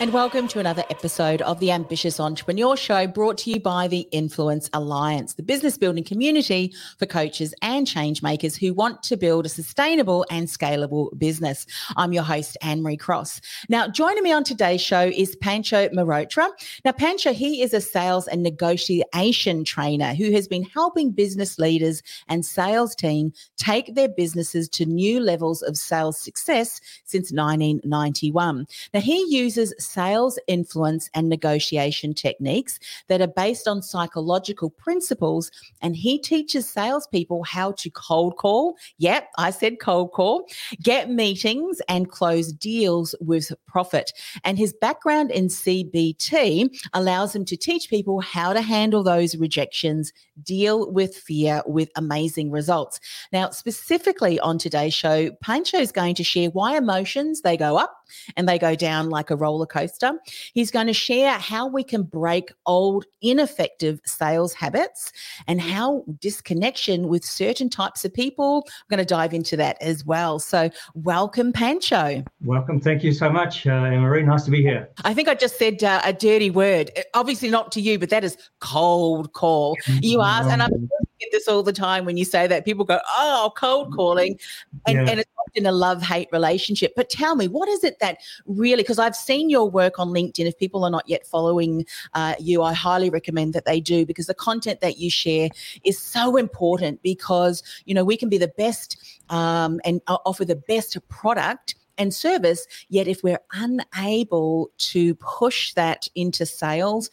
And welcome to another episode of the Ambitious Entrepreneur Show brought to you by the Influence Alliance, the business building community for coaches and change makers who want to build a sustainable and scalable business. I'm your host, Anne Marie Cross. Now, joining me on today's show is Pancho Mehrotra. Now, Pancho, he is a sales and negotiation trainer who has been helping business leaders and sales team take their businesses to new levels of sales success since 1991. Now, he uses sales influence and negotiation techniques that are based on psychological principles. And he teaches salespeople how to cold call. Yep, I said cold call, get meetings and close deals with profit. And his background in CBT allows him to teach people how to handle those rejections, deal with fear with amazing results. Now, specifically on today's show, Pancho is going to share why emotions they go up and they go down like a roller coaster. He's going to share how we can break old, ineffective sales habits and how disconnection with certain types of people. I'm going to dive into that as well. So, welcome, Pancho. Welcome. Thank you so much, uh, Marie. Nice to be here. I think I just said uh, a dirty word. Obviously, not to you, but that is cold call. You ask, and I'm get this all the time when you say that. People go, oh, cold calling. And, yeah. and it's often a love hate relationship. But tell me, what is it that really, because I've seen your work on LinkedIn. If people are not yet following uh, you, I highly recommend that they do because the content that you share is so important because, you know, we can be the best um, and offer the best product and service. Yet, if we're unable to push that into sales,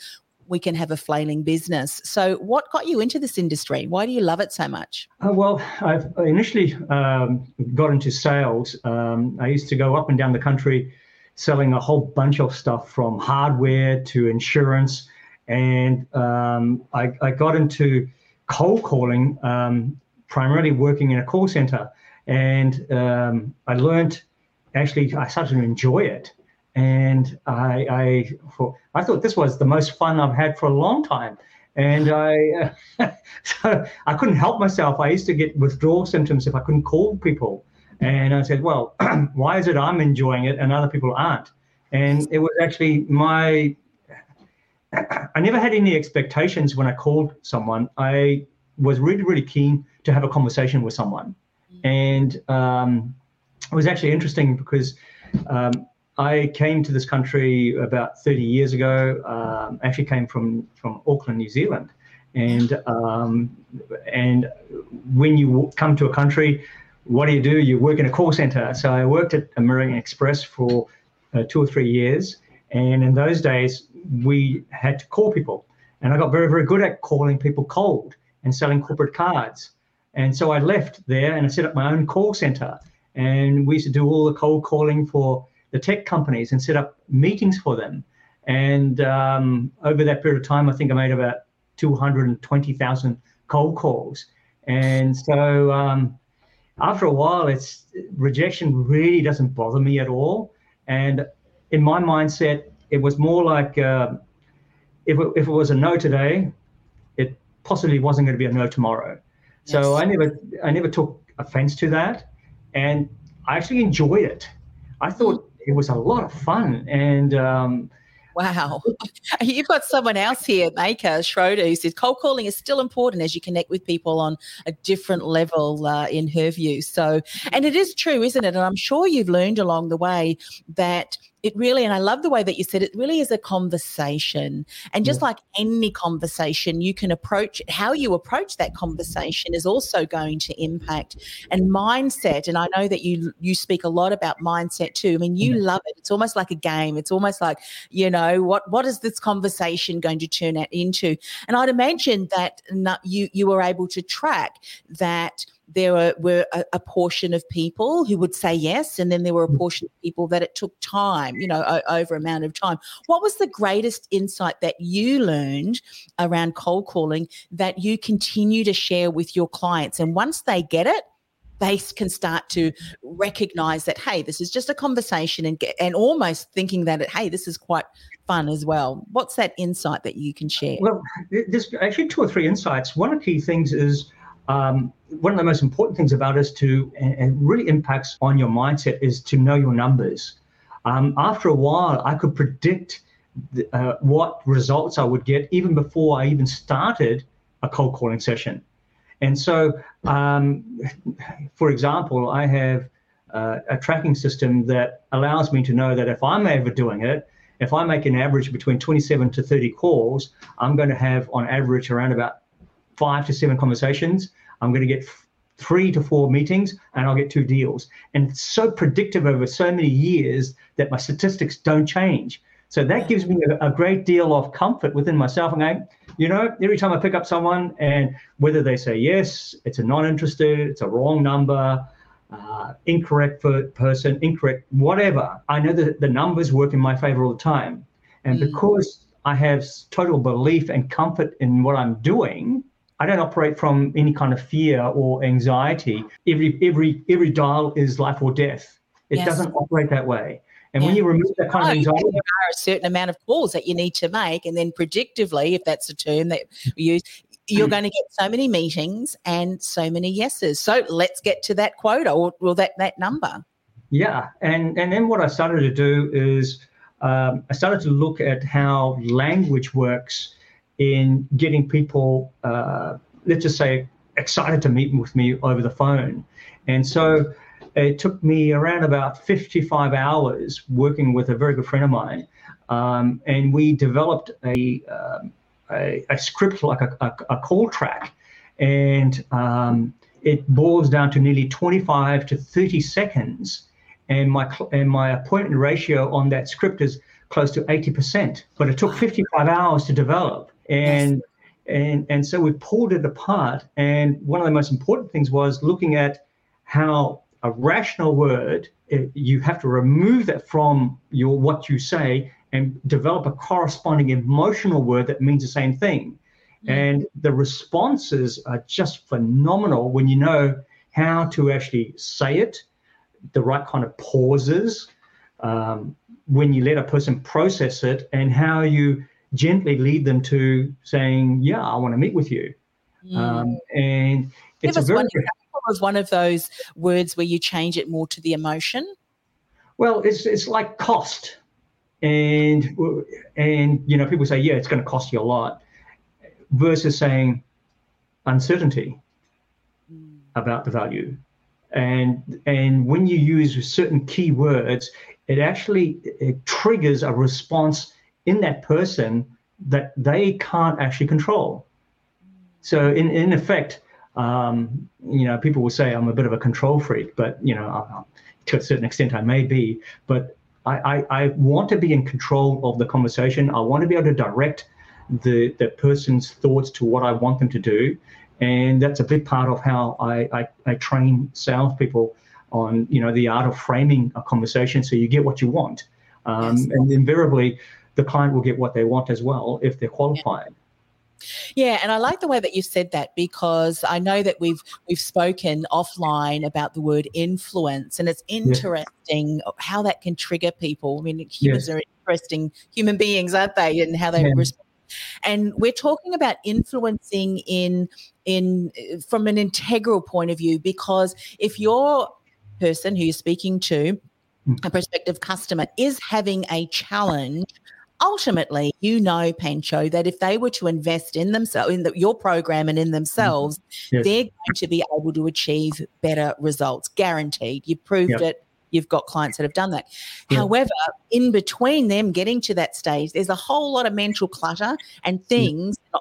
we can have a flailing business. So, what got you into this industry? Why do you love it so much? Uh, well, I've initially um, got into sales. Um, I used to go up and down the country selling a whole bunch of stuff from hardware to insurance. And um, I, I, got into cold calling, um, primarily working in a call center. And um, I learned actually, I started to enjoy it and I, I, I thought this was the most fun I've had for a long time. And I, uh, so I couldn't help myself. I used to get withdrawal symptoms if I couldn't call people. And I said, well, why is it I'm enjoying it and other people aren't? And it was actually my, I never had any expectations when I called someone. I was really, really keen to have a conversation with someone. And um, it was actually interesting because um, I came to this country about 30 years ago. Um, actually, came from from Auckland, New Zealand, and um, and when you come to a country, what do you do? You work in a call center. So I worked at American Express for uh, two or three years, and in those days we had to call people, and I got very very good at calling people cold and selling corporate cards. And so I left there and I set up my own call center, and we used to do all the cold calling for the tech companies and set up meetings for them. And um, over that period of time, I think I made about 220,000 cold calls. And so um, after a while, it's rejection really doesn't bother me at all. And in my mindset, it was more like uh, if, it, if it was a no today, it possibly wasn't going to be a no tomorrow. Yes. So I never I never took offense to that, and I actually enjoyed it. I thought it was a lot of fun. And um, wow, you've got someone else here, Maker Schroeder, who says cold calling is still important as you connect with people on a different level uh, in her view. So, and it is true, isn't it? And I'm sure you've learned along the way that it really, and I love the way that you said it really is a conversation. And just yeah. like any conversation, you can approach how you approach that conversation is also going to impact and mindset. And I know that you you speak a lot about mindset too. I mean, you yeah. love it. It's almost like a game. It's almost like, you know, what what is this conversation going to turn out into? And I'd imagine that you you were able to track that there were, were a, a, portion of people who would say yes, and then there were a mm. portion of people that it took time, you know, o- over amount of time. What was the greatest insight that you learned around cold calling that you continue to share with your clients? And once they get it, they can start to recognize that hey this is just a conversation and get, and almost thinking that hey this is quite fun as well what's that insight that you can share well there's actually two or three insights one of the key things is um, one of the most important things about us to and, really impacts on your mindset is to know your numbers. Um, after a while i could predict uh, what results i would get even before i even started a cold calling session. And so, um, for example, I have uh, a tracking system that allows me to know that if I'm ever doing it, if I make an average between 27 to 30 calls, I'm going to have on average around about five to seven conversations. I'm going to get three to four meetings and I'll get two deals. And it's so predictive over so many years that my statistics don't change. So that gives me a, a great deal of comfort within myself. And going, you know, every time I pick up someone and whether they say yes, it's a non interested, it's a wrong number, uh, incorrect for person, incorrect, whatever, I know that the numbers work in my favor all the time. And mm. because I have total belief and comfort in what I'm doing, I don't operate from any kind of fear or anxiety. Every every every dial is life or death. It yes. doesn't operate that way. And yeah. when you remove that kind of anxiety, there are a certain amount of calls that you need to make, and then predictively, if that's a term that we use, you're going to get so many meetings and so many yeses. So let's get to that quota or, or that that number. Yeah, and and then what I started to do is um, I started to look at how language works in getting people, uh, let's just say, excited to meet with me over the phone, and so it took me around about 55 hours working with a very good friend of mine. Um, and we developed a, um, a, a, script like a, a, a call track. And um, it boils down to nearly 25 to 30 seconds. And my, and my appointment ratio on that script is close to 80%. But it took 55 hours to develop. And yes. And, and so we pulled it apart. And one of the most important things was looking at how a rational word, it, you have to remove that from your what you say and develop a corresponding emotional word that means the same thing. Mm. And the responses are just phenomenal when you know how to actually say it, the right kind of pauses, um, when you let a person process it, and how you gently lead them to saying, "Yeah, I want to meet with you." Mm. Um, and it's a very was one of those words where you change it more to the emotion? Well, it's it's like cost, and and you know people say yeah it's going to cost you a lot, versus saying uncertainty mm. about the value, and and when you use certain keywords, it actually it triggers a response in that person that they can't actually control. So in in effect, um, you know, people will say I'm a bit of a control freak, but you know, to a certain extent, I may be. But I, I, I want to be in control of the conversation. I want to be able to direct the the person's thoughts to what I want them to do, and that's a big part of how I I, I train salespeople on you know the art of framing a conversation so you get what you want, um, yes. and invariably the client will get what they want as well if they're qualified. Yeah. Yeah, and I like the way that you said that because I know that we've we've spoken offline about the word influence, and it's interesting yeah. how that can trigger people. I mean, humans yes. are interesting human beings, aren't they? And how they yeah. respond. And we're talking about influencing in in from an integral point of view because if your person who you're speaking to mm. a prospective customer is having a challenge ultimately, you know, Pancho, that if they were to invest in themselves, in the, your program and in themselves, mm-hmm. yes. they're going to be able to achieve better results, guaranteed. You've proved yep. it you've got clients that have done that. Yeah. However, in between them getting to that stage, there's a whole lot of mental clutter and things. Yeah.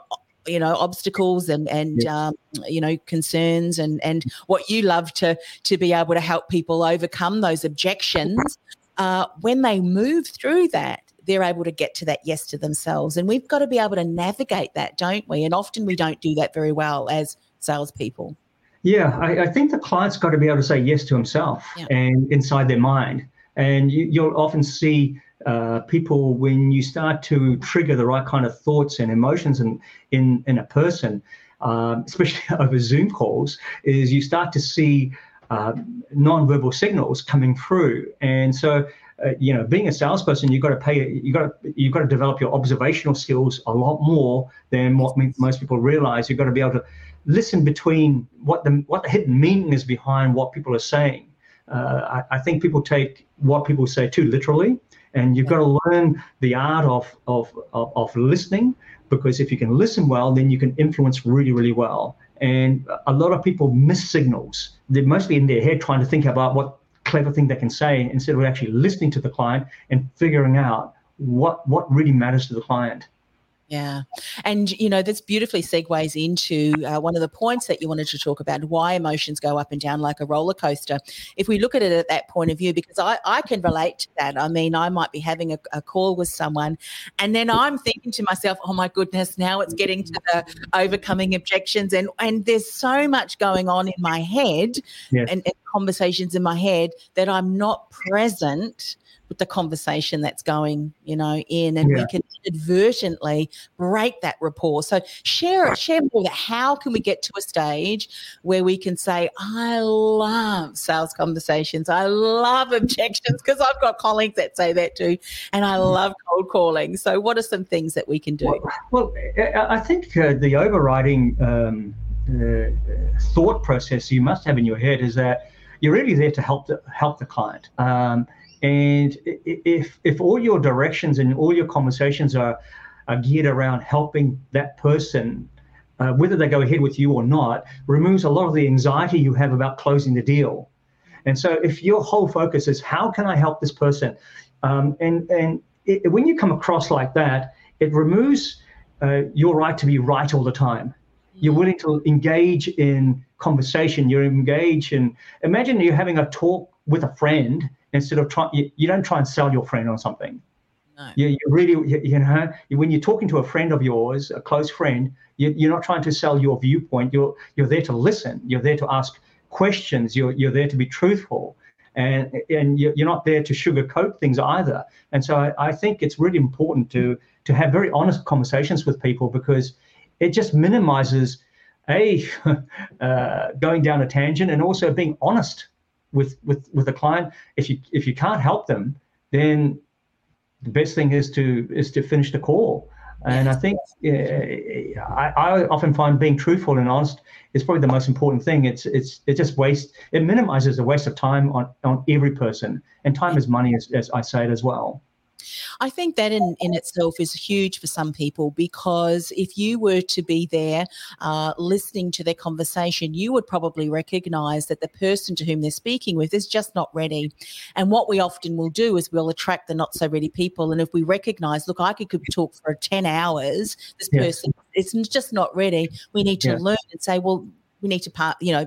You know, obstacles and and um, you know concerns and and what you love to to be able to help people overcome those objections. Uh, when they move through that, they're able to get to that yes to themselves. And we've got to be able to navigate that, don't we? And often we don't do that very well as salespeople. Yeah, I, I think the client's got to be able to say yes to himself yeah. and inside their mind. And you, will often see uh, people when you start to trigger the right kind of thoughts and emotions in in, in a person, um, especially over Zoom calls, is you start to see uh, non-verbal signals coming through. And so, uh, you know, being a salesperson, you've got to pay, you got to, you've got to develop your observational skills a lot more than what most people realize. You've got to be able to listen between what the what the hidden meaning is behind what people are saying. Uh, I, I, think people take what people say too literally, and you've got to learn the art of, of of of listening because if you can listen well, then you can influence really really well. And a lot of people miss signals. They're mostly in their head trying to think about what clever thing they can say instead of actually listening to the client and figuring out what what really matters to the client. Yeah. And, you know, this beautifully segues into uh, one of the points that you wanted to talk about why emotions go up and down like a roller coaster. If we look at it at that point of view, because I, I can relate to that. I mean, I might be having a, a call with someone and then I'm thinking to myself, oh my goodness, now it's getting to the overcoming objections. And, and there's so much going on in my head yes. and, and conversations in my head that I'm not present with the conversation that's going, you know, in, and yeah. we can inadvertently break that rapport. So share it, share more that. How can we get to a stage where we can say, I love sales conversations, I love objections, because I've got colleagues that say that too, and I mm. love cold calling. So what are some things that we can do? Well, well I think uh, the overriding um, uh, thought process you must have in your head is that you're really there to help the help the client. Um, and if if all your directions and all your conversations are, are geared around helping that person, uh, whether they go ahead with you or not, removes a lot of the anxiety you have about closing the deal. And so, if your whole focus is how can I help this person, um, and and it, when you come across like that, it removes uh, your right to be right all the time. You're willing to engage in conversation. You're engaged in. Imagine you're having a talk with a friend instead of trying you, you, don't try and sell your friend on something. No. you, you really you, you, know when you're talking to a friend of yours a close friend you, you're not trying to sell your viewpoint. You're you're there to listen. You're there to ask questions. You're, you're there to be truthful. And and you're not there to sugarcoat things either. And so I, I think it's really important to to have very honest conversations with people because it just minimizes a uh, going down a tangent and also being honest with with with a client if you if you can't help them then the best thing is to is to finish the call. And i think uh, I, I often find being truthful and honest is probably the most important thing. It's it's it just waste it minimizes the waste of time on on every person. And time is money as, as i say it as well I think that in, in itself is huge for some people because if you were to be there uh, listening to their conversation, you would probably recognize that the person to whom they're speaking with is just not ready. And what we often will do is we'll attract the not so ready people. And if we recognize, look, I could, could talk for 10 hours, this yes. person is just not ready, we need to yes. learn and say, well, we need to part, you know,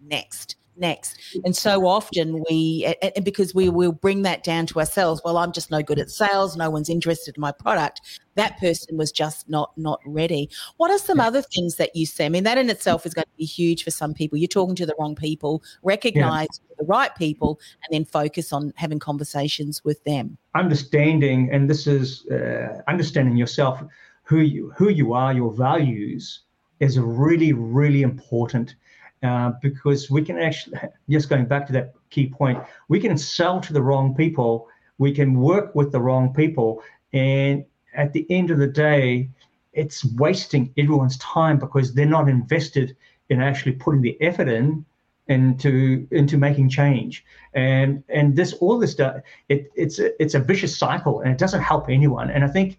next next. And so often we, and because we will bring that down to ourselves. Well, I'm just no good at sales. No one's interested in my product. That person was just not not ready. What are some yeah. other things that you say? I mean, that in itself is going to be huge for some people. You're talking to the wrong people. Recognize yeah. the right people, and then focus on having conversations with them. Understanding, and this is uh, understanding yourself, who you who you are, your values, is really really important uh, because we can actually, just going back to that key point, we can sell to the wrong people, we can work with the wrong people, and at the end of the day, it's wasting everyone's time because they're not invested in actually putting the effort in into into making change. And and this all this stuff it, it's a, it's a vicious cycle and it doesn't help anyone. And i think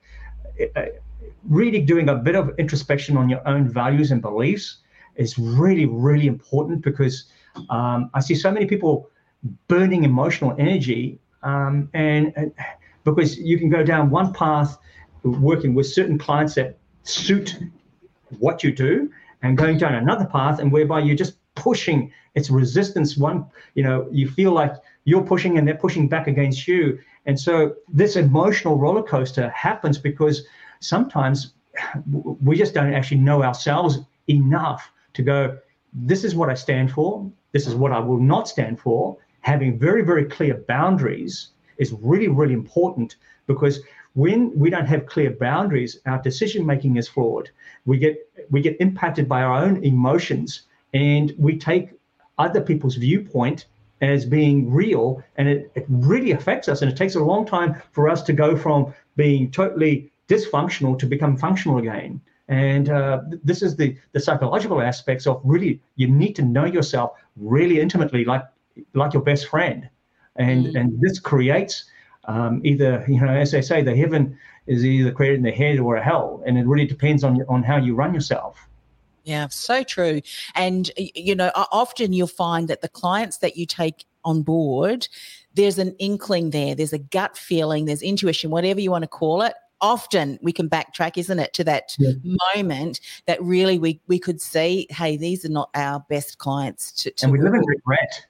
uh, really doing a bit of introspection on your own values and beliefs is really, really important because um, I see so many people burning emotional energy, um, and, and because you can go down one path working with certain clients that suit what you do and going down another path and whereby you're just pushing it's resistance one you know you feel like you're pushing and they're pushing back against you. And so this emotional roller coaster happens because sometimes we just don't actually know ourselves enough to go this is what i stand for this is what i will not stand for having very very clear boundaries is really really important because when we don't have clear boundaries, our decision making is flawed. We get we get impacted by our own emotions, and we take other people's viewpoint as being real, and it, it really affects us. And it takes a long time for us to go from being totally dysfunctional to become functional again. And uh, this is the the psychological aspects of really you need to know yourself really intimately, like like your best friend, and mm. and this creates um, either you know as they say the heaven is either created in the head or a hell and it really depends on on how you run yourself. Yeah so true. And you know often you'll find that the clients that you take on board there's an inkling there there's a gut feeling there's intuition whatever you want to call it often we can backtrack isn't it to that yeah. moment that really we we could see hey these are not our best clients to, to and we live in regret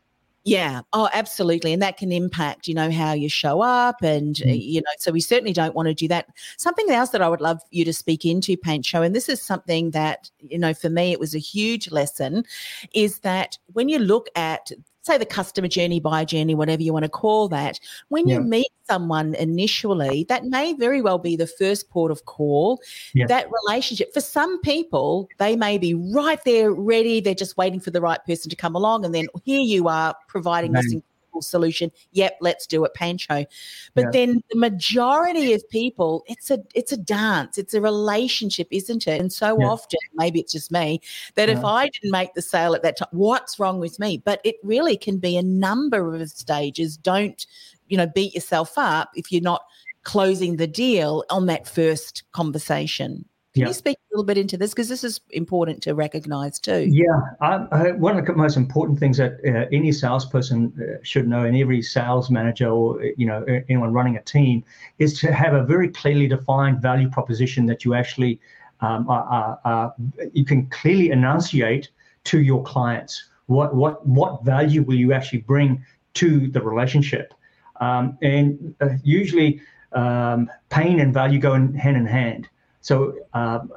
yeah. Oh, absolutely. And that can impact, you know, how you show up. And, mm. you know, so we certainly don't want to do that. Something else that I would love you to speak into, Pancho, and this is something that, you know, for me, it was a huge lesson, is that when you look at say the customer journey, buyer journey, whatever you want to call that, when yeah. you meet someone initially, that may very well be the first port of call. Yeah. That relationship, for some people, they may be right there ready. They're just waiting for the right person to come along. And then here you are providing this solution. Yep, let's do it, Pancho. But yeah. then the majority of people, it's a it's a dance, it's a relationship, isn't it? And so yeah. often, maybe it's just me, that yeah. if I didn't make the sale at that time, what's wrong with me? But it really can be a number of stages. Don't you know beat yourself up if you're not closing the deal on that first conversation. Can yeah. you speak a little bit into this because this is important to recognize too? Yeah, I, I, one of the most important things that uh, any salesperson uh, should know, and every sales manager or you know anyone running a team, is to have a very clearly defined value proposition that you actually um, are, are, you can clearly enunciate to your clients. What what what value will you actually bring to the relationship? Um, and uh, usually, um, pain and value go in hand in hand. So um,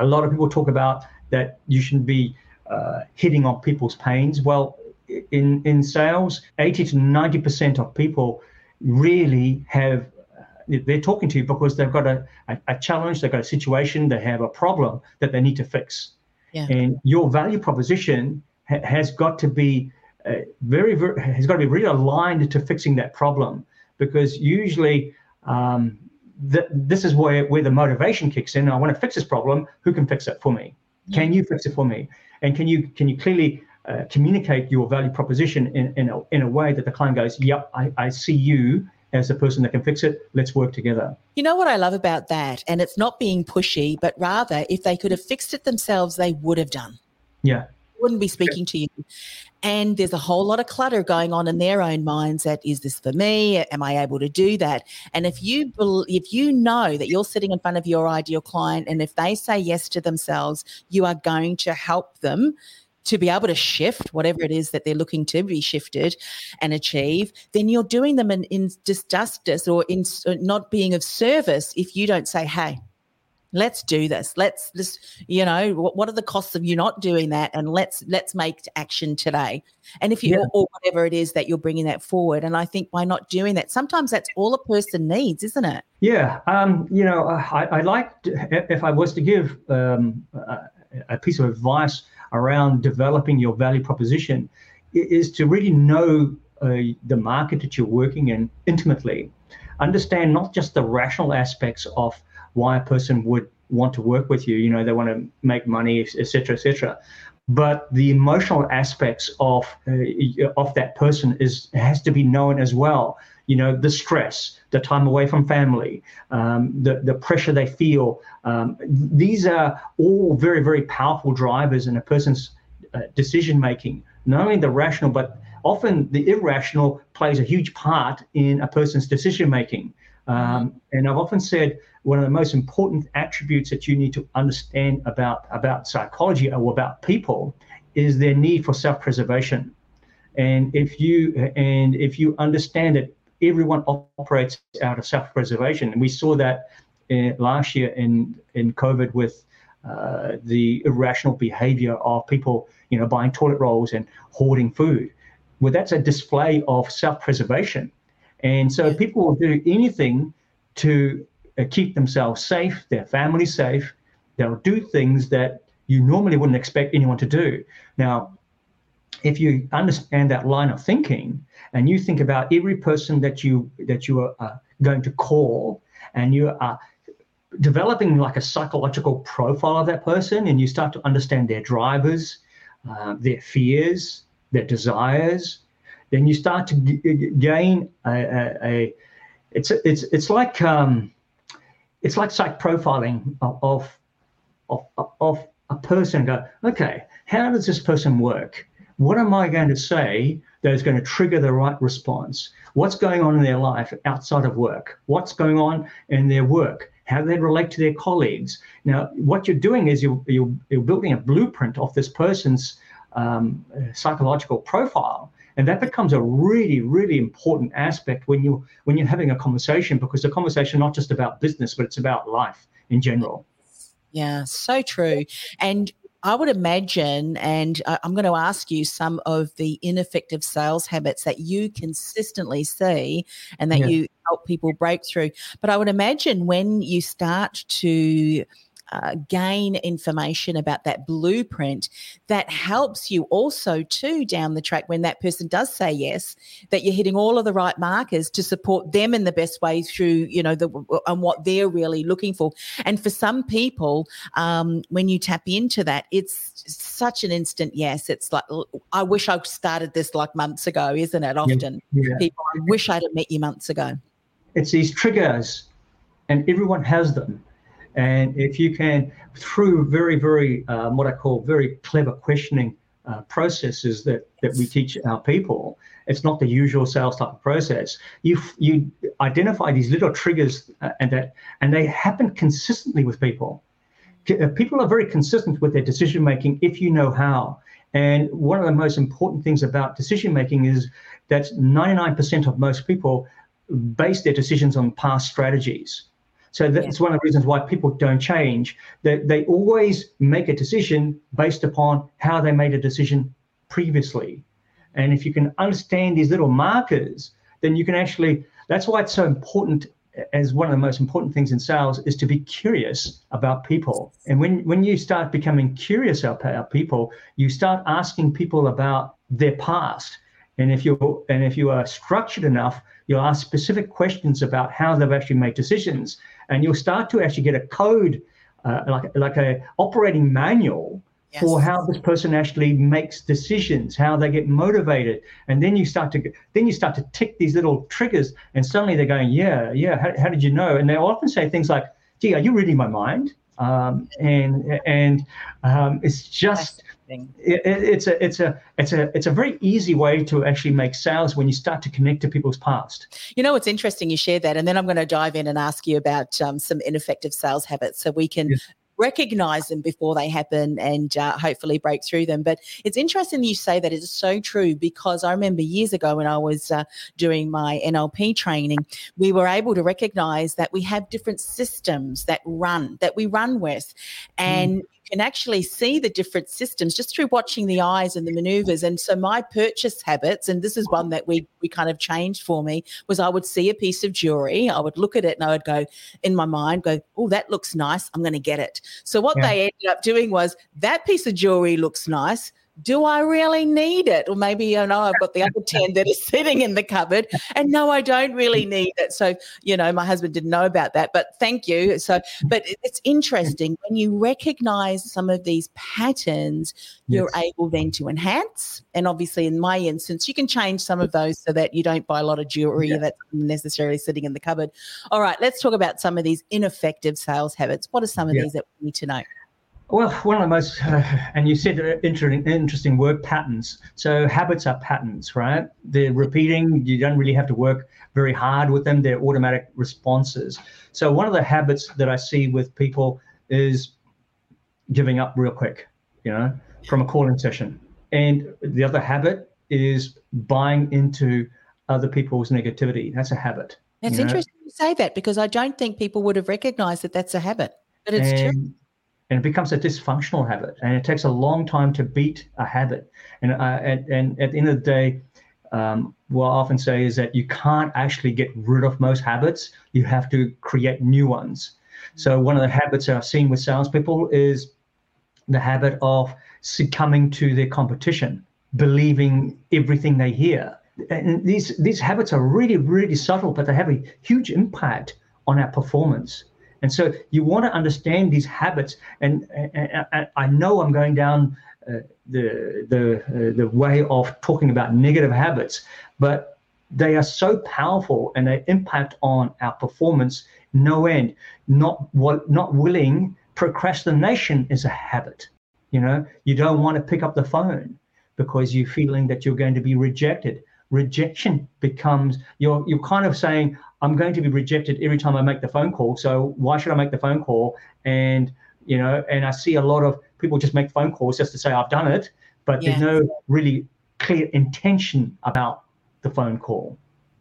a lot of people talk about that you shouldn't be uh, hitting on people's pains. Well, in in sales, 80 to 90 percent of people really have they're talking to you because they've got a, a, a, challenge, they've got a situation, they have a problem that they need to fix. Yeah. And your value proposition ha- has got to be uh, very, very, has got to be really aligned to fixing that problem because usually um, th- this is where, where the motivation kicks in. I want to fix this problem. Who can fix it for me? Can you fix it for me? And can you can you clearly uh, communicate your value proposition in, in, a, in a way that the client goes, yep, I, I see you as the person that can fix it. Let's work together. You know what I love about that? And it's not being pushy, but rather if they could have fixed it themselves, they would have done. Yeah wouldn't be speaking to you. And there's a whole lot of clutter going on in their own minds that is this for me? Am I able to do that? And if you if you know that you're sitting in front of your ideal client and if they say yes to themselves, you are going to help them to be able to shift whatever it is that they're looking to be shifted and achieve, then you're doing them in, in disjustice or in not being of service if you don't say, hey, let's do this. Let's just you know what, what, are the costs of you not doing that? And let's let's make action today. And if you yeah. or whatever it is that you're bringing that forward and i think by not doing that sometimes that's all a person needs isn't it? Yeah um, you know i, I like to, if i was to give um, a, a piece of advice around developing your value proposition is to really know uh, the market that you're working in intimately. Understand not just the rational aspects of why a person would want to work with you. You know, they want to make money, etc., etc. But the emotional aspects of uh, of that person is has to be known as well. You know, the stress, the time away from family, um, the the pressure they feel. Um, these are all very very powerful drivers in a person's uh, decision making. Not only the rational, but often the irrational plays a huge part in a person's decision making. Um, and I've often said one of the most important attributes that you need to understand about about psychology or about people is their need for self-preservation. And if you and if you understand that everyone operates out of self-preservation, and we saw that in, last year in in COVID with uh, the irrational behavior of people, you know, buying toilet rolls and hoarding food. Well, that's a display of self-preservation, and so people will do anything to uh, keep themselves safe, their family safe. They'll do things that you normally wouldn't expect anyone to do. Now, if you understand that line of thinking and you think about every person that you that you are uh, going to call and you are developing like a psychological profile of that person and you start to understand their drivers uh, their fears their desires then you start to g- gain a, a, a, it's it's it's like um, it's like psych profiling of of of a person go okay how does this person work what am I going to say that is going to trigger the right response? What's going on in their life outside of work? What's going on in their work? How do they relate to their colleagues? Now, what you're doing is you're, you're, you're building a blueprint of this person's um, psychological profile. And that becomes a really, really important aspect when you when you're having a conversation because the conversation not just about business, but it's about life in general. Yeah, so true. And I would imagine, and I'm going to ask you some of the ineffective sales habits that you consistently see and that yeah. you help people break through. But I would imagine when you start to uh, gain information about that blueprint that helps you also too down the track when that person does say yes that you're hitting all of the right markers to support them in the best way through you know the and what they're really looking for. And for some people um, when you tap into that it's such an instant yes. It's like i wish i started this like months ago isn't it often? Yeah. people i wish i'd have met you months ago. It's these triggers and everyone has them and if you can, through very, very, um, what I call very clever questioning uh, processes that, that we teach our people, it's not the usual sales type of process. You you identify these little triggers uh, and that and they happen consistently with people. Uh, people are very consistent with their decision making if you know how. And one of the most important things about decision making is that 99% of most people base their decisions on past strategies. So that's yeah. one of the reasons why people don't change. They, they always make a decision based upon how they made a decision previously. And if you can understand these little markers, then you can actually, that's why it's so important as one of the most important things in sales is to be curious about people. And when, when you start becoming curious about people, you start asking people about their past. And if you and if you are structured enough, you'll ask specific questions about how they've actually made decisions and you'll start to actually get a code, uh, like like a operating manual yes. for how this person actually makes decisions, how they get motivated, and then you start to then you start to tick these little triggers, and suddenly they're going, yeah, yeah, how, how did you know? And they often say things like, gee, are you reading my mind? Um, and and um, it's just it, it's a it's a it's a it's a very easy way to actually make sales when you start to connect to people's past. You know, it's interesting you share that, and then I'm going to dive in and ask you about um, some ineffective sales habits, so we can yes recognize them before they happen and uh, hopefully break through them. But it's interesting you say that. It's so true because I remember years ago when I was uh, doing my NLP training, we were able to recognize that we have different systems that run, that we run with. And mm can actually see the different systems just through watching the eyes and the maneuvers. And so my purchase habits, and this is one that we we kind of changed for me, was I would see a piece of jewelry, I would look at it and I would go in my mind, go, oh, that looks nice. I'm going to get it. So what yeah. they ended up doing was that piece of jewelry looks nice do I really need it? Or maybe, you know, I've got the other 10 that are sitting in the cupboard and no, I don't really mm. need it. So, you know, my husband didn't know about that, but thank you. So, but it's interesting when you recognize some of these patterns, you're yes. able then to enhance. And obviously, in my instance, you can change some of those so that you don't buy a lot of jewelry yeah. that's necessarily sitting in the cupboard. All right, let's talk about some of these ineffective sales habits. What are some of yeah. these that we need to know? Well, one of the most, uh, and you said interesting, interesting work patterns. So habits are patterns, right? They're repeating. You don't really have to work very hard with them. They're automatic responses. So one of the habits that I see with people is giving up real quick, you know, from a calling session. And the other habit is buying into other people's negativity. That's a habit. It's interesting know? you say that because I don't think people would have recognized that that's a habit, but it's and, true and it becomes a dysfunctional habit and it takes a long time to beat a habit. And, uh, and, and at the end of the day um, what i often say is that you can't actually get rid of most habits. You have to create new ones. So one of the habits that i've seen with salespeople is the habit of succumbing to their competition believing everything they hear. And these these habits are really really subtle but they have a huge impact on our performance and so you want to understand these habits. And, and, and I know I'm going down uh, the the uh, the way of talking about negative habits, but they are so powerful and they impact on our performance no end. Not what not willing procrastination is a habit. You know, you don't want to pick up the phone because you're feeling that you're going to be rejected. Rejection becomes you're you're kind of saying, I'm going to be rejected every time I make the phone call. So why should I make the phone call? And you know, and I see a lot of people just make phone calls just to say I've done it, but yeah. there's no really clear intention about the phone call.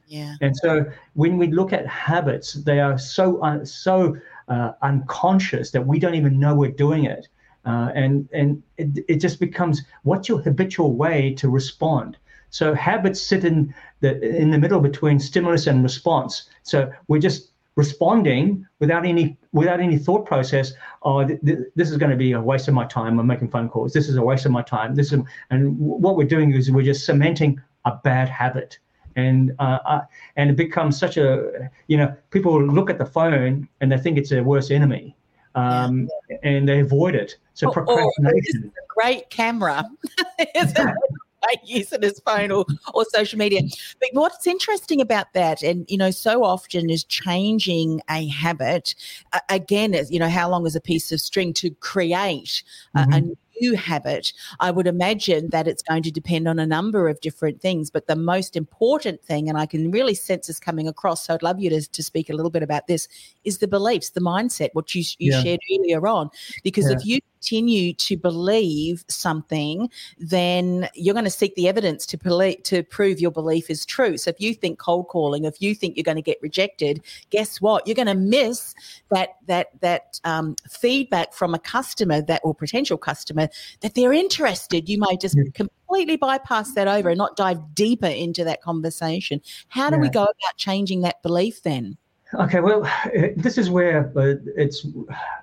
Yeah. And so when we look at habits, they are so uh, so uh, unconscious that we don't even know we're doing it. Uh, and and it, it just becomes what's your habitual way to respond. So habits sit in the in the middle between stimulus and response. So we're just responding without any without any thought process. Oh, th- th- this is going to be a waste of my time. I'm making phone calls. This is a waste of my time. This is and what we're doing is we're just cementing a bad habit. And uh, uh, and it becomes such a you know people look at the phone and they think it's their worst enemy, um, yeah. and they avoid it. So oh, procrastination. Oh, great camera. use it as phone or, or social media. But what's interesting about that, and you know, so often is changing a habit. Uh, again, you know, how long is a piece of string to create mm-hmm. a, new habit, I would imagine that it's going to depend on a number of different things. But the most important thing, and I can really sense this coming across, so I'd love you to, to speak a little bit about this, is the beliefs, the mindset, what you, you yeah. shared earlier on. Because yeah. if you continue to believe something, then you're going to seek the evidence to believe, to prove your belief is true. So if you think cold calling, if you think you're going to get rejected, guess what? You're going to miss that that that um, feedback from a customer that or potential customer that they're interested. You may just yeah. completely bypass that over and not dive deeper into that conversation. How do yeah. we go about changing that belief then? Okay, well, this is where uh, it's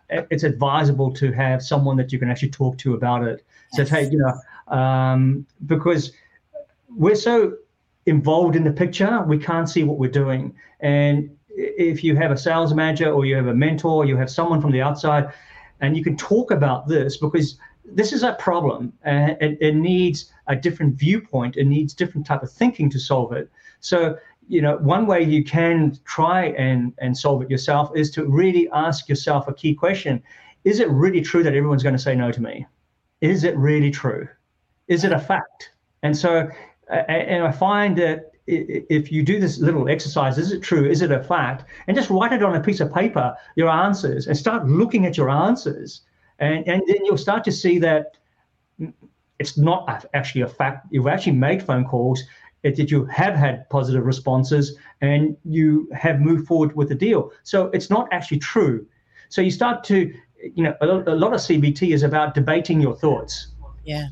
it's advisable to have someone that you can actually talk to about it. So, hey, you know, um, because we're so involved in the picture, we can't see what we're doing. And if you have a sales manager or you have a mentor, you have someone from the outside, and you can talk about this because this is a problem and it, it needs a different viewpoint. It needs different type of thinking to solve it. So you know, one way you can try and, and solve it yourself is to really ask yourself a key question. Is it really true that everyone's going to say no to me? Is it really true? Is it a fact? And so, and I find that if you do this little exercise, is it true? Is it a fact? And just write it on a piece of paper, your answers, and start looking at your answers. And, and then you'll start to see that mm, it's not actually a fact. You've actually made phone calls that you have had positive responses and you have moved forward with the deal. So it's not actually true. So you start to, you know, a, lot of CBT is about debating your thoughts. Yeah.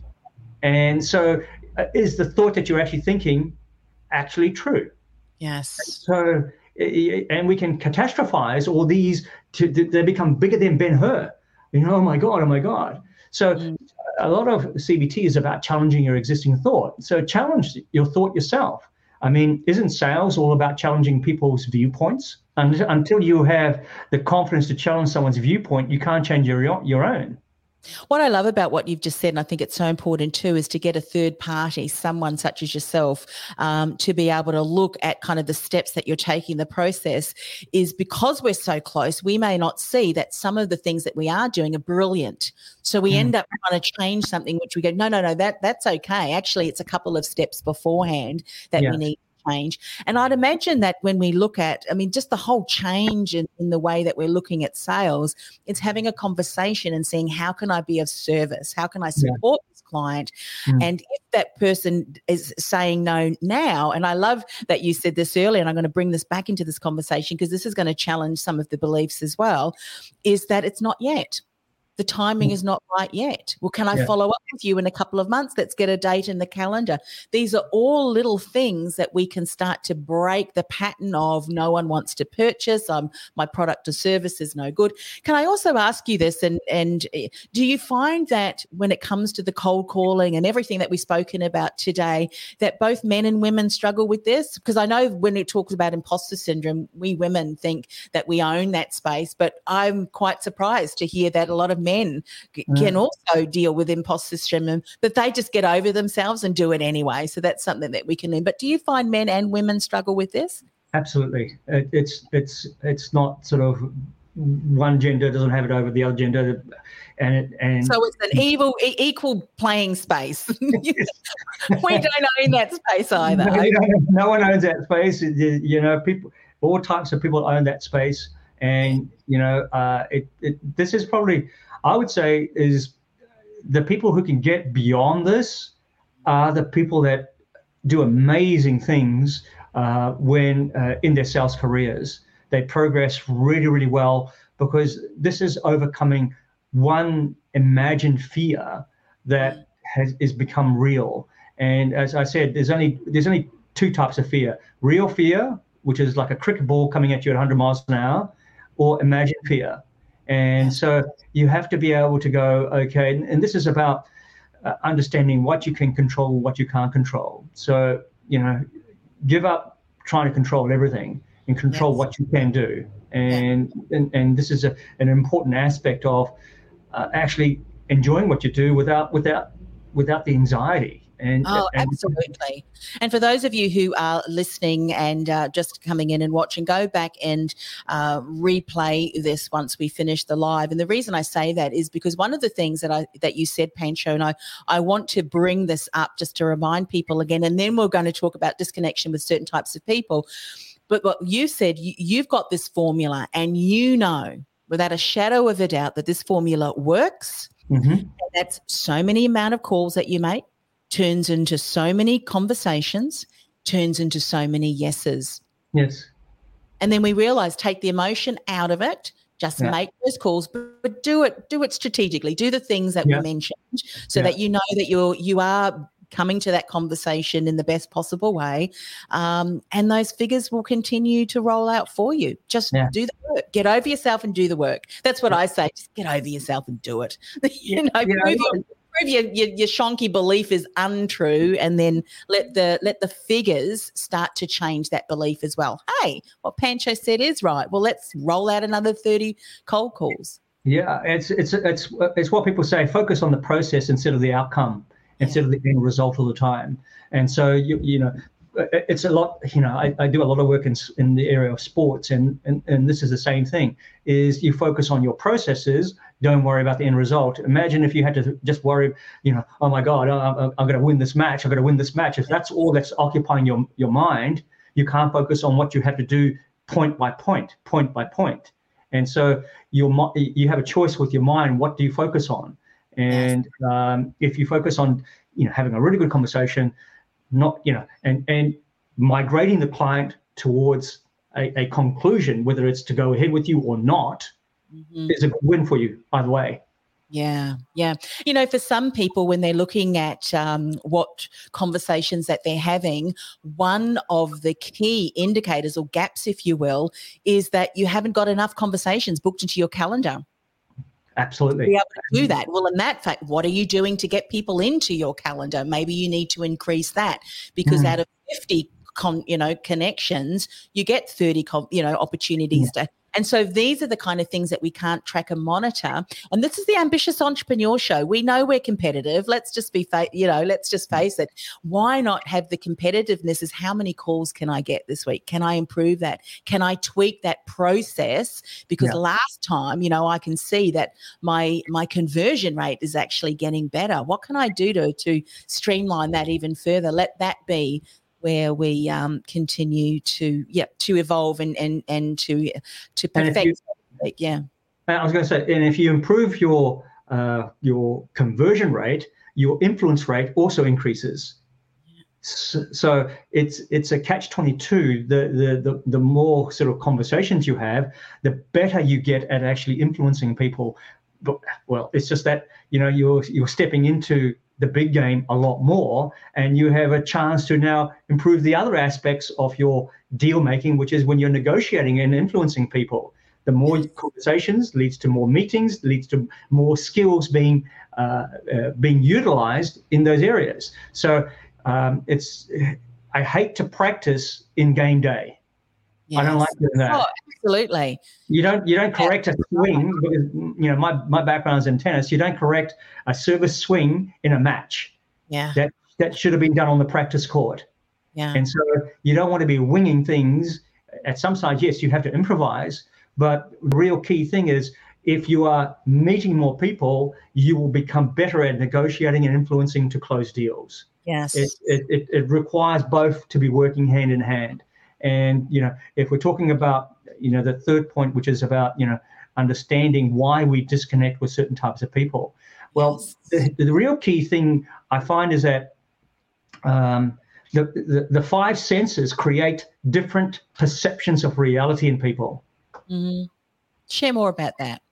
And so uh, is the thought that you're actually thinking actually true? Yes. So, and we can catastrophize all these to, they become bigger than Ben Hur. You know, oh my God, oh my God. So mm a lot of CBT is about challenging your existing thought. So challenge your thought yourself. I mean, isn't sales all about challenging people's viewpoints? And until you have the confidence to challenge someone's viewpoint, you can't change your your own. What I love about what you've just said, and I think it's so important too, is to get a third party, someone such as yourself, um, to be able to look at kind of the steps that you're taking, the process, is because we're so close, we may not see that some of the things that we are doing are brilliant. So we mm. end up trying to change something, which we go, no, no, no, that that's okay. Actually, it's a couple of steps beforehand that yeah. we need change. And I'd imagine that when we look at, I mean, just the whole change in, in the way that we're looking at sales, it's having a conversation and seeing how can I be of service? How can I support yeah. this client? Mm. And if that person is saying no now, and I love that you said this earlier, and I'm going to bring this back into this conversation because this is going to challenge some of the beliefs as well, is that it's not yet the timing mm. is not right yet. Well, can I yeah. follow up with you in a couple of months? Let's get a date in the calendar. These are all little things that we can start to break the pattern of no one wants to purchase. Um, my product or service is no good. Can I also ask you this? And and eh, do you find that when it comes to the cold calling and everything that we've spoken about today, that both men and women struggle with this? Because I know when it talks about imposter syndrome, we women think that we own that space, but I'm quite surprised to hear that a lot of men mm. can also deal with imposter syndrome, but they just get over themselves and do it anyway. So that's something that we can learn. But do you find men and women struggle with this? Absolutely. It, it's it's it's not sort of one gender doesn't have it over the other gender and it, and so it's an evil equal playing space we don't own that space either no, no, one owns that space you know people all types of people own that space and you know uh, it, it this is probably I would say is the people who can get beyond this are the people that do amazing things uh, when uh, in their sales careers. They progress really, really well because this is overcoming one imagined fear that has is become real. And as I said, there's only there's only two types of fear: real fear, which is like a cricket ball coming at you at 100 miles an hour, or imagine fear, and so you have to be able to go, okay, and, and this is about uh, understanding what you can control, what you can't control. So, you know, give up trying to control everything and control yes. what you can do. And, and, and this is a, an important aspect of uh, actually enjoying what you do without, without, without the anxiety and, oh, and, absolutely. And for those of you who are listening and uh, just coming in and watching, go back and uh, replay this once we finish the live. And the reason I say that is because one of the things that I that you said, Pancho, and I, I want to bring this up just to remind people again, and then we're going to talk about disconnection with certain types of people. But what you said, you, you've got this formula, and you know without a shadow of a doubt that this formula works. Mm-hmm. That's so many amount of calls that you make turns into so many conversations, turns into so many yeses. Yes. And then we realize take the emotion out of it, just yeah. make those calls, but, but, do it, do it strategically. Do the things that yeah. we mentioned so yeah. that you know that you're you are coming to that conversation in the best possible way. Um, and those figures will continue to roll out for you. Just do the work. Get over yourself and do the work. That's what I say. Just get over yourself and do it. you know, move your, prove your, your, your shonky belief is untrue and then let the let the figures start to change that belief as well. Hey what pancho said is right. Well let's roll out another 30 cold calls. Yeah it's it's it's it's what people say focus on the process instead of the outcome instead yeah. of the end result all the time. And so you you know it's a lot you know I, I do a lot of work in, in the area of sports and, and and this is the same thing is you focus on your processes don't worry about the end result. Imagine if you had to just worry you know oh my god i'm, I'm going to win this match i'm going to win this match. If that's all that's occupying your your mind you can't focus on what you have to do point by point point by point. and so you you have a choice with your mind what do you focus on? And um, if you focus on you know having a really good conversation not you know and and migrating the client towards a, a conclusion whether it's to go ahead with you or not mm-hmm. is a win for you either way yeah, yeah. You know, for some people, when they're looking at um, what conversations that they're having, one of the key indicators or gaps, if you will, is that you haven't got enough conversations booked into your calendar. Absolutely. be able to do that. Well, in that fact, what are you doing to get people into your calendar? Maybe you need to increase that because mm. out of 50 con, you know, connections, you get 30, you know, opportunities yeah. to And so these are the kind of things that we can't track and monitor. And this is the ambitious entrepreneur show. We know we're competitive. Let's just be, fa- you know, let's just mm-hmm. face it. Why not have the competitiveness? Is how many calls can I get this week? Can I improve that? Can I tweak that process? Because yeah. last time, you know, I can see that my my conversion rate is actually getting better. What can I do to to streamline that even further? Let that be where we um, continue to yeah to evolve and and and to to perfect. You, yeah, I was going to say, and if you improve your uh, your conversion rate, your influence rate also increases. So, so it's it's a catch twenty two. The, the the the more sort of conversations you have, the better you get at actually influencing people. But well, it's just that you know you're you're stepping into the big game a lot more and you have a chance to now improve the other aspects of your deal making which is when you're negotiating and influencing people. The more conversations leads to more meetings leads to more skills being uh, uh, being utilized in those areas. So um, it's i hate to practice in game day Yes. I don't like doing that. Oh, absolutely. You don't you don't correct a swing because you know my my background is in tennis. You don't correct a service swing in a match. Yeah. That that should have been done on the practice court. Yeah. And so you don't want to be winging things. At some side, yes, you have to improvise, but the real key thing is if you are meeting more people, you will become better at negotiating and influencing to close deals. Yes. It, it, it, it requires both to be working hand in hand. And you know, if we're talking about you know the third point, which is about you know understanding why we disconnect with certain types of people, well, the, the real key thing I find is that um, the, the, the five senses create different perceptions of reality in people. Mm-hmm. Share more about that.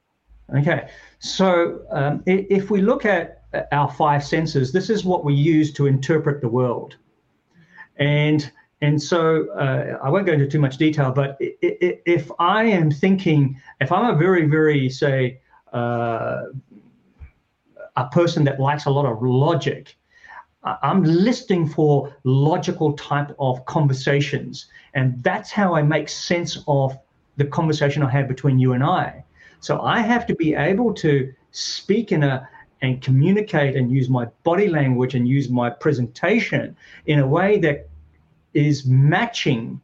Okay, so um, if we look at our five senses, this is what we use to interpret the world. And and so uh, I won't go into too much detail, but if I am thinking, if I'm a very, very, say, uh, a person that likes a lot of logic, I'm listening for logical type of conversations. And that's how I make sense of the conversation I have between you and I. So I have to be able to speak in a and communicate and use my body language and use my presentation in a way that is matching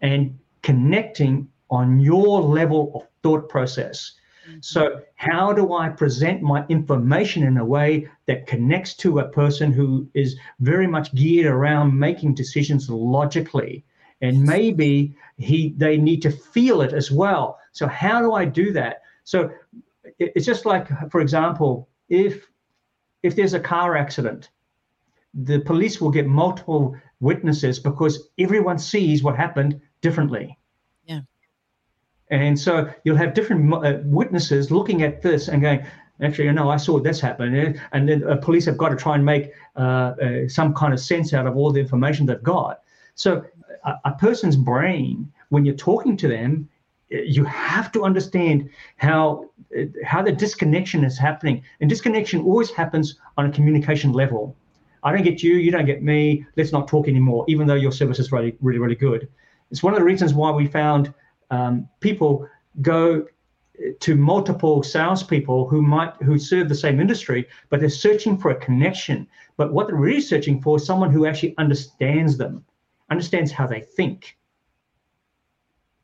and connecting on your level of thought process. Mm-hmm. So, how do I present my information in a way that connects to a person who is very much geared around making decisions logically? And maybe he they need to feel it as well. So, how do I do that? So, it's just like, for example, if if there's a car accident, the police will get multiple witnesses because everyone sees what happened differently. Yeah. And so you'll have different uh, witnesses looking at this and going, actually, you know, I saw this happen. And then uh, police have got to try and make uh, uh, some kind of sense out of all the information they've got. So a, a person's brain, when you're talking to them, you have to understand how how the disconnection is happening and disconnection always happens on a communication level I don't get you, you don't get me. Let's not talk anymore, even though your service is really, really, really good. It's one of the reasons why we found um, people go to multiple salespeople who might who serve the same industry, but they're searching for a connection. But what they're really searching for is someone who actually understands them, understands how they think.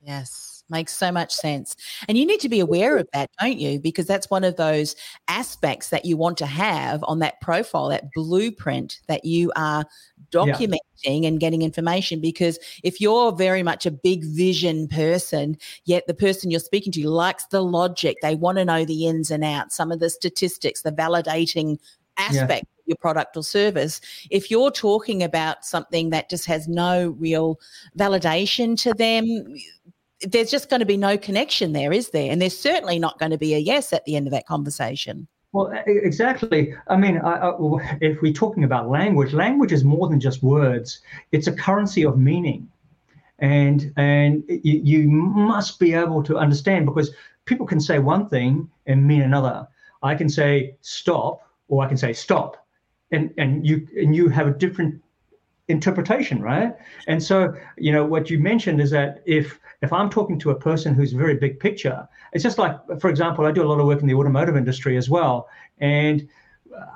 Yes. Makes so much sense. And you need to be aware of that, don't you? Because that's one of those aspects that you want to have on that profile, that blueprint that you are documenting yeah. and getting information. Because if you're very much a big vision person, yet the person you're speaking to likes the logic, they want to know the ins and outs, some of the statistics, the validating aspect yeah. your product or service. If you're talking about something that just has no real validation to them, there's just going to be no connection there, is there? And there's certainly not going to be a yes at the end of that conversation. Well, exactly. I mean, I, I, if we're talking about language, language is more than just words. It's a currency of meaning, and and you, you must be able to understand because people can say one thing and mean another. I can say stop, or I can say stop, and and you and you have a different interpretation, right? And so, you know, what you mentioned is that if if I'm talking to a person who's very big picture, it's just like, for example, I do a lot of work in the automotive industry as well, and uh,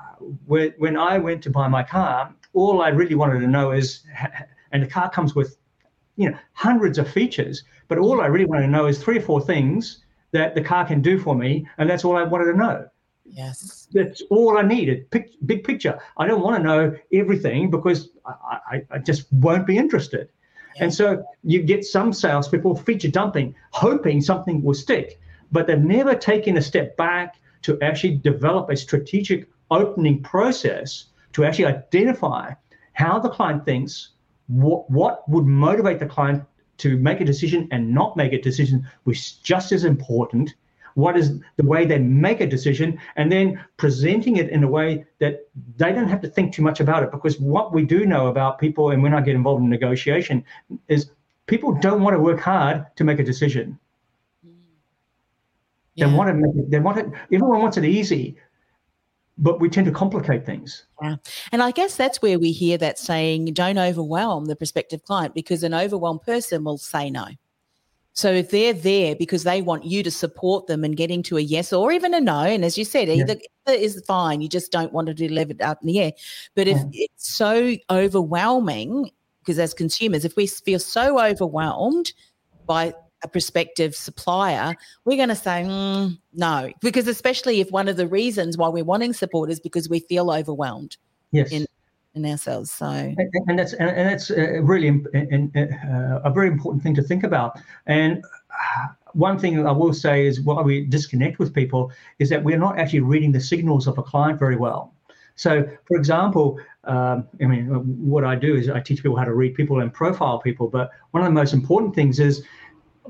when when I went to buy my car, all I really wanted to know is, and the car comes with, you know, hundreds of features, but all I really wanted to know is three or four things that the car can do for me, and that's all I wanted to know. Yes. That's all I needed. Pic- big picture. I don't want to know everything because I, I, I just won't be interested. Yeah. And so you get some salespeople feature dumping, hoping something will stick, but they've never taken a step back to actually develop a strategic opening process to actually identify how the client thinks, what, what would motivate the client to make a decision and not make a decision, which is just as important. What is the way they make a decision, and then presenting it in a way that they don't have to think too much about it. Because what we do know about people, and when I get involved in negotiation, is people don't want to work hard to make a decision. Yeah. They want to make it, they want it, everyone wants it easy but we tend to complicate things. Yeah. And I guess that's where we hear that saying, don't overwhelm the prospective client because an overwhelmed person will say no. So if they're there because they want you to support them and getting to a yes or even a no, and as you said, either, either, is fine, you just don't want to deliver it up in the air. But if yeah. it's so overwhelming, because as consumers, if we feel so overwhelmed by a prospective supplier, we're going to say mm, no, because especially if one of the reasons why we're wanting support is because we feel overwhelmed. Yes. In, in ourselves. So, and, and that's and, and that's really uh, a very important thing to think about. And uh, one thing I will say is why we disconnect with people is that we're not actually reading the signals of a client very well. So, for example, um, I mean, what I do is I teach people how to read people and profile people. But one of the most important things is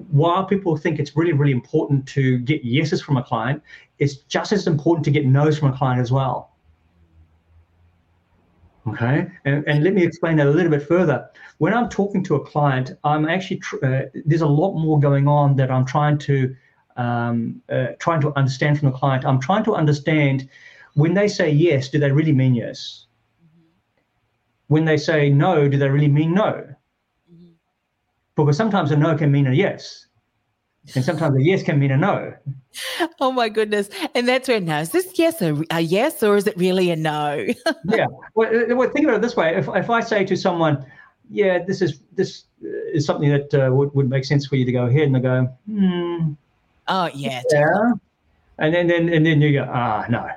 while people think it's really, really important to get yeses from a client, it's just as important to get no's from a client as well. Okay, and, and let me explain that a little bit further. When I'm talking to a client, I'm actually tr- uh, there's a lot more going on that I'm trying to um, uh, trying to understand from the client. I'm trying to understand when they say yes, do they really mean yes? Mm-hmm. When they say no, do they really mean no? because sometimes a no can mean a yes and sometimes a yes can mean a no. Oh my goodness. And that's where now is this yes a, a yes or is it really a no? Yeah. Well, uh, well, think about it this way. If, if i say to someone yeah this is this is something that uh, would, would make sense for you to go ahead and they go hmm. Oh yeah. Yeah. And then, then and then you go ah no.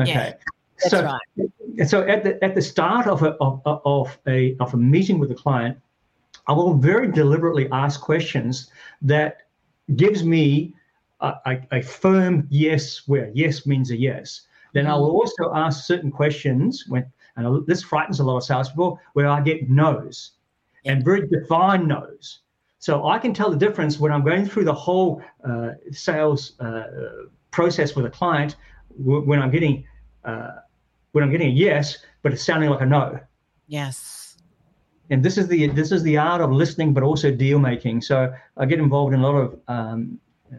Okay. Yeah, that's so, right. so at the at the start of a of, of a of a meeting with a client I will very deliberately ask questions that gives me a, a, a, firm yes where yes means a yes. Then I will mm. also ask certain questions when, and this frightens a lot of salespeople, where I get no's and very defined no's. So I can tell the difference when I'm going through the whole uh, sales uh, process with a client when I'm getting uh, when I'm getting a yes, but it's sounding like a no. Yes and this is the this is the art of listening, but also deal making. So I get involved in a lot of um, uh,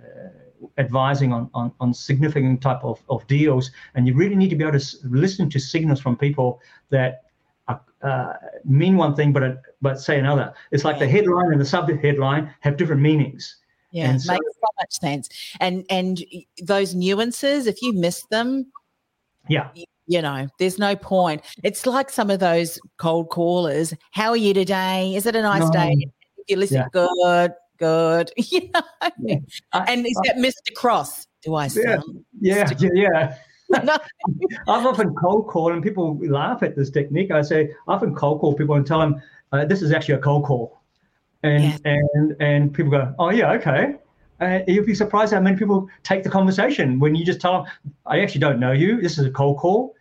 advising on, on on significant type of, of deals, and you really need to be able to listen to signals from people that are, uh, mean one thing, but a, but say another. It's like the headline and the sub headline have different meanings. Yeah, and so, makes so much sense. And and those nuances, if you miss them, yeah, you know, there's no point. It's like some of those cold callers. How are you today? Is it a nice no. day? You listen, yeah. good, good. You know, yeah. and is that Mr. Cross? Do I sound? Yeah, yeah, yeah. no. I've often cold called, and people laugh at this technique. I say, I often cold call people and tell them, uh, "This is actually a cold call," and yeah. and and people go, "Oh yeah, okay." Uh, you'll be surprised how many people take the conversation when you just tell them, "I actually don't know you. This is a cold call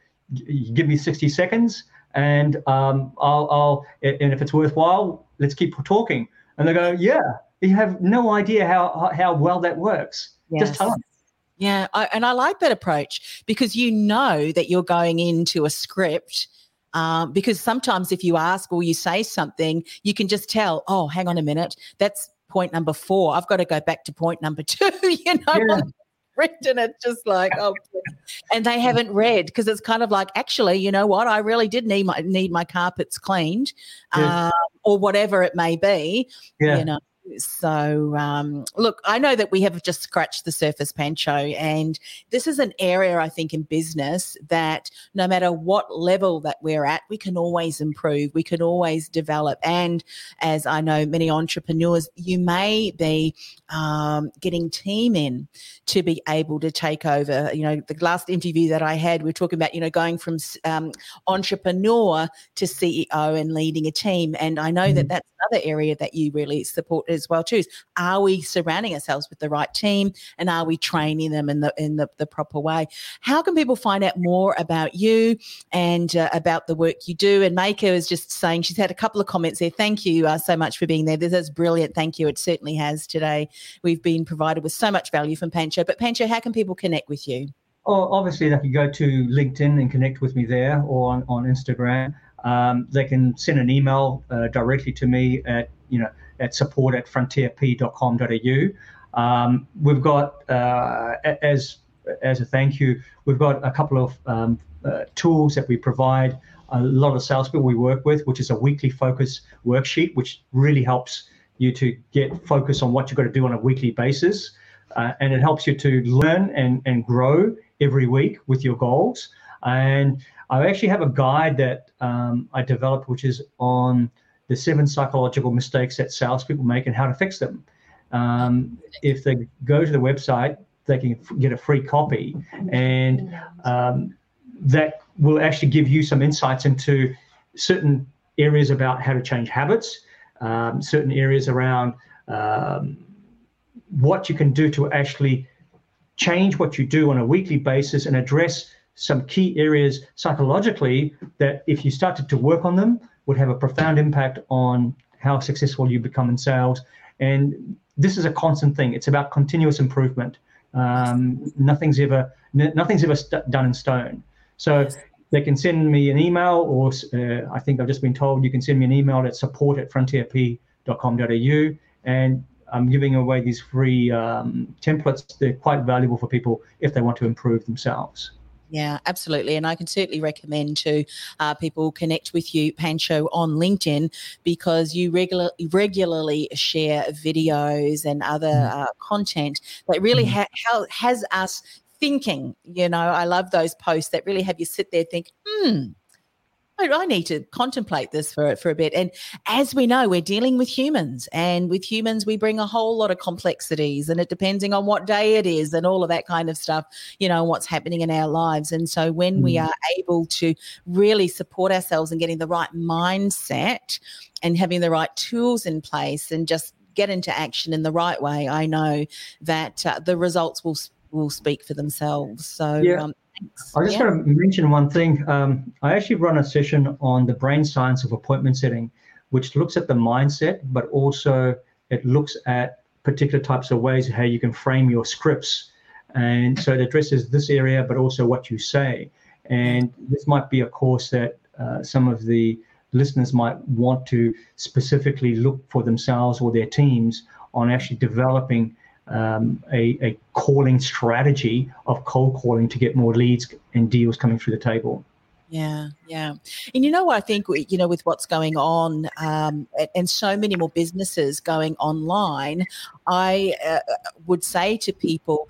give me 60 seconds and um, I'll, I'll, and if it's worthwhile, let's keep talking. And they go, yeah, you have no idea how, how well that works. Yes. Just tell them. Yeah. I, and I like that approach because you know that you're going into a script um, because sometimes if you ask or you say something, you can just tell, oh, hang on a minute, that's point number four. I've got to go back to point number two, you know. Yeah. And it's just like oh and they haven't read because it's kind of like actually you know what i really did need my need my carpets cleaned yeah. um, or whatever it may be yeah. you know so, um, look, I know that we have just scratched the surface, Pancho, and this is an area I think in business that no matter what level that we're at, we can always improve, we can always develop. And as I know many entrepreneurs, you may be um, getting team in to be able to take over. You know, the last interview that I had, we are talking about, you know, going from um, entrepreneur to CEO and leading a team. And I know mm-hmm. that that's another area that you really support as well. Is are we surrounding ourselves with the right team and are we training them in the in the, the proper way? How can people find out more about you and uh, about the work you do? And Maker is just saying she's had a couple of comments there. Thank you uh, so much for being there. This is brilliant. Thank you. It certainly has today. We've been provided with so much value from Pancho. But Pancho, how can people connect with you? Oh, obviously, they can go to LinkedIn and connect with me there or on, on Instagram. Um, they can send an email uh, directly to me at you know at support at frontierp.com.au. Um, we've got uh, as as a thank you, we've got a couple of um, uh, tools that we provide a lot of salespeople we work with, which is a weekly focus worksheet, which really helps you to get focus on what you've got to do on a weekly basis. Uh, and it helps you to learn and, and grow every week with your goals. And I actually have a guide that um, I developed, which is on the seven psychological mistakes that salespeople make and how to fix them. Um, if they go to the website, they can get a free copy, and um, that will actually give you some insights into certain areas about how to change habits, um, certain areas around um, what you can do to actually change what you do on a weekly basis and address some key areas psychologically that if you started to work on them would have a profound impact on how successful you become in sales. And this is a constant thing. It's about continuous improvement. Um, nothing's ever nothing's ever st- done in stone. So they can send me an email, or uh, I think I've just been told you can send me an email at support at frontierp.com.au, and I'm giving away these free um, templates. They're quite valuable for people if they want to improve themselves. Yeah, absolutely. And I can certainly recommend to uh, people connect with you, Pancho, on LinkedIn because you regular, regularly share videos and other mm. uh, content that really mm. ha- ha- has us thinking. You know, I love those posts that really have you sit there think, hmm, I need to contemplate this for for a bit. And as we know, we're dealing with humans, and with humans, we bring a whole lot of complexities, and it depending on what day it is, and all of that kind of stuff. You know what's happening in our lives, and so when mm. we are able to really support ourselves and getting the right mindset and having the right tools in place, and just get into action in the right way, I know that uh, the results will will speak for themselves. So. Yeah. Um, I just yeah. want to mention one thing. Um, I actually run a session on the brain science of appointment setting, which looks at the mindset, but also it looks at particular types of ways how you can frame your scripts. And so it addresses this area, but also what you say. And this might be a course that uh, some of the listeners might want to specifically look for themselves or their teams on actually developing um, a, a calling strategy of cold calling to get more leads and deals coming through the table. Yeah, yeah. And you know what I think, you know, with what's going on um, and so many more businesses going online, I uh, would say to people,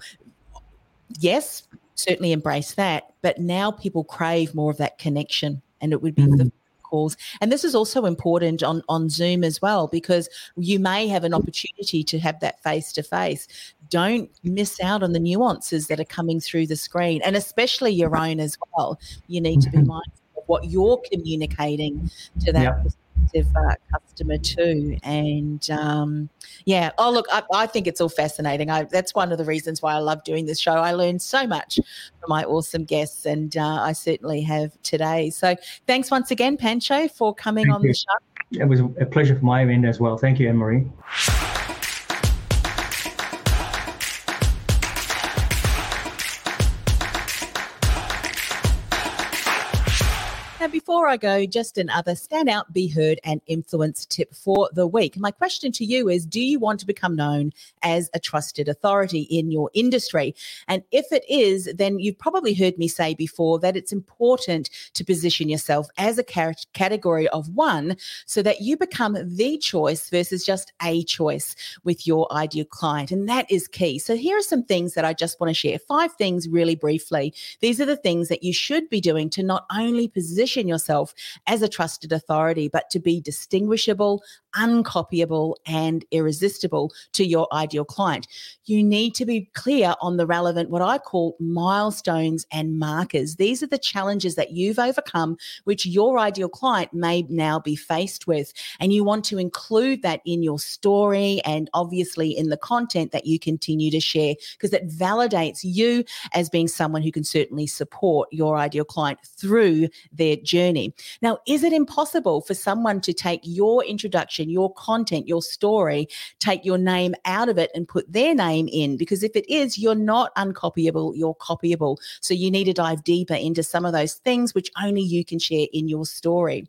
yes, certainly embrace that. But now people crave more of that connection. And it would be mm-hmm. the calls. And this is also important on, on Zoom as well, because you may have an opportunity to have that face to face. Don't miss out on the nuances that are coming through the screen, and especially your own as well. You need to be mm-hmm. mindful of what you're communicating to that. Yep uh, customer too. And um, yeah, oh look, I, I, think it's all fascinating. I, that's one of the reasons why I love doing this show. I learned so much from my awesome guests, and uh, I certainly have today. So thanks once again, Pancho, for coming Thank on you. the show. It was a pleasure for my end as well. Thank you, Anne Marie. Now, before I go, just another stand out, be heard, and influence tip for the week. My question to you is Do you want to become known as a trusted authority in your industry? And if it is, then you've probably heard me say before that it's important to position yourself as a category of one so that you become the choice versus just a choice with your ideal client. And that is key. So, here are some things that I just want to share five things really briefly. These are the things that you should be doing to not only position position yourself as a trusted authority, but to be distinguishable, uncopyable, and irresistible to your ideal client. You need to be clear on the relevant, what I call milestones and markers. These are the challenges that you've overcome, which your ideal client may now be faced with. And you want to include that in your story and obviously in the content that you continue to share because it validates you as being someone who can certainly support your ideal client through their journey. Now, is it impossible for someone to take your introduction? Your content, your story, take your name out of it and put their name in. Because if it is, you're not uncopyable, you're copyable. So you need to dive deeper into some of those things which only you can share in your story.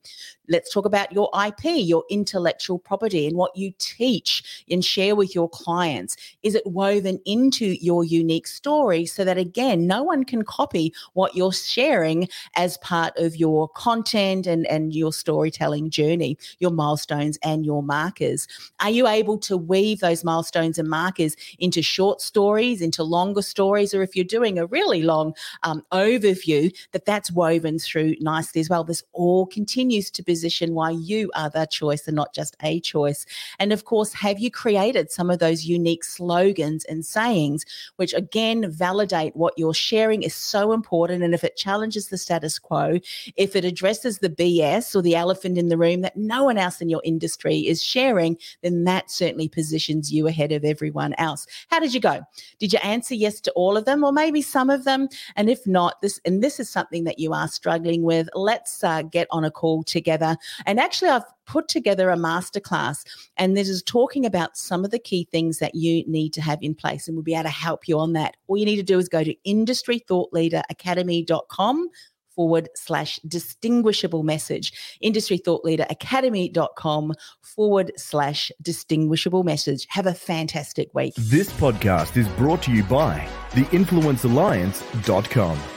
Let's talk about your IP, your intellectual property, and what you teach and share with your clients. Is it woven into your unique story so that, again, no one can copy what you're sharing as part of your content and, and your storytelling journey, your milestones and your markers? Are you able to weave those milestones and markers into short stories, into longer stories, or if you're doing a really long um, overview, that that's woven through nicely as well? This all continues to position why you are the choice and not just a choice. And of course, have you created some of those unique slogans and sayings, which again validate what you're sharing is so important. And if it challenges the status quo, if it addresses the BS or the elephant in the room that no one else in your industry is sharing, then that certainly positions you ahead of everyone else. How did you go? Did you answer yes to all of them or maybe some of them? And if not, this and this is something that you are struggling with, let's uh, get on a call together. And actually, I've put together a masterclass and this is talking about some of the key things that you need to have in place and we'll be able to help you on that. All you need to do is go to industrythoughtleaderacademy.com forward slash distinguishable message. Industry Thought Leader Academy.com forward slash distinguishable message. Have a fantastic week. This podcast is brought to you by the influencealliance.com.